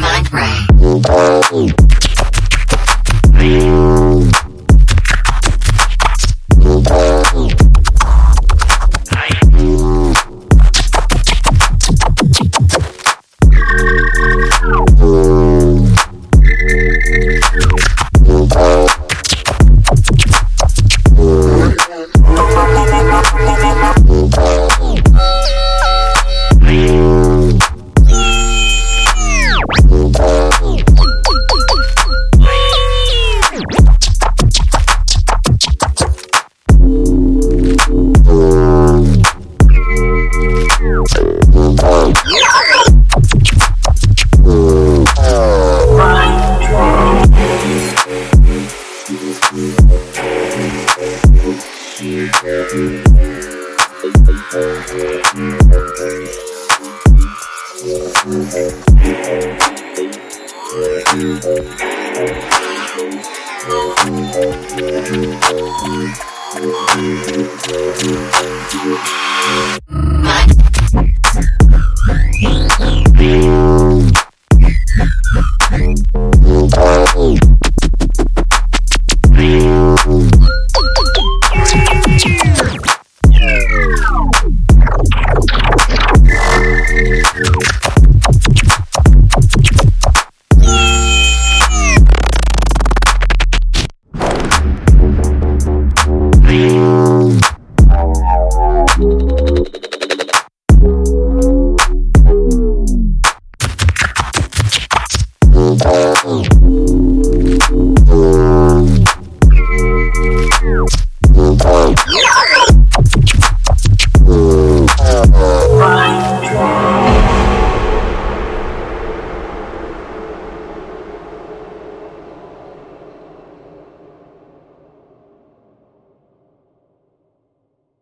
Mind Ray. Mm-hmm.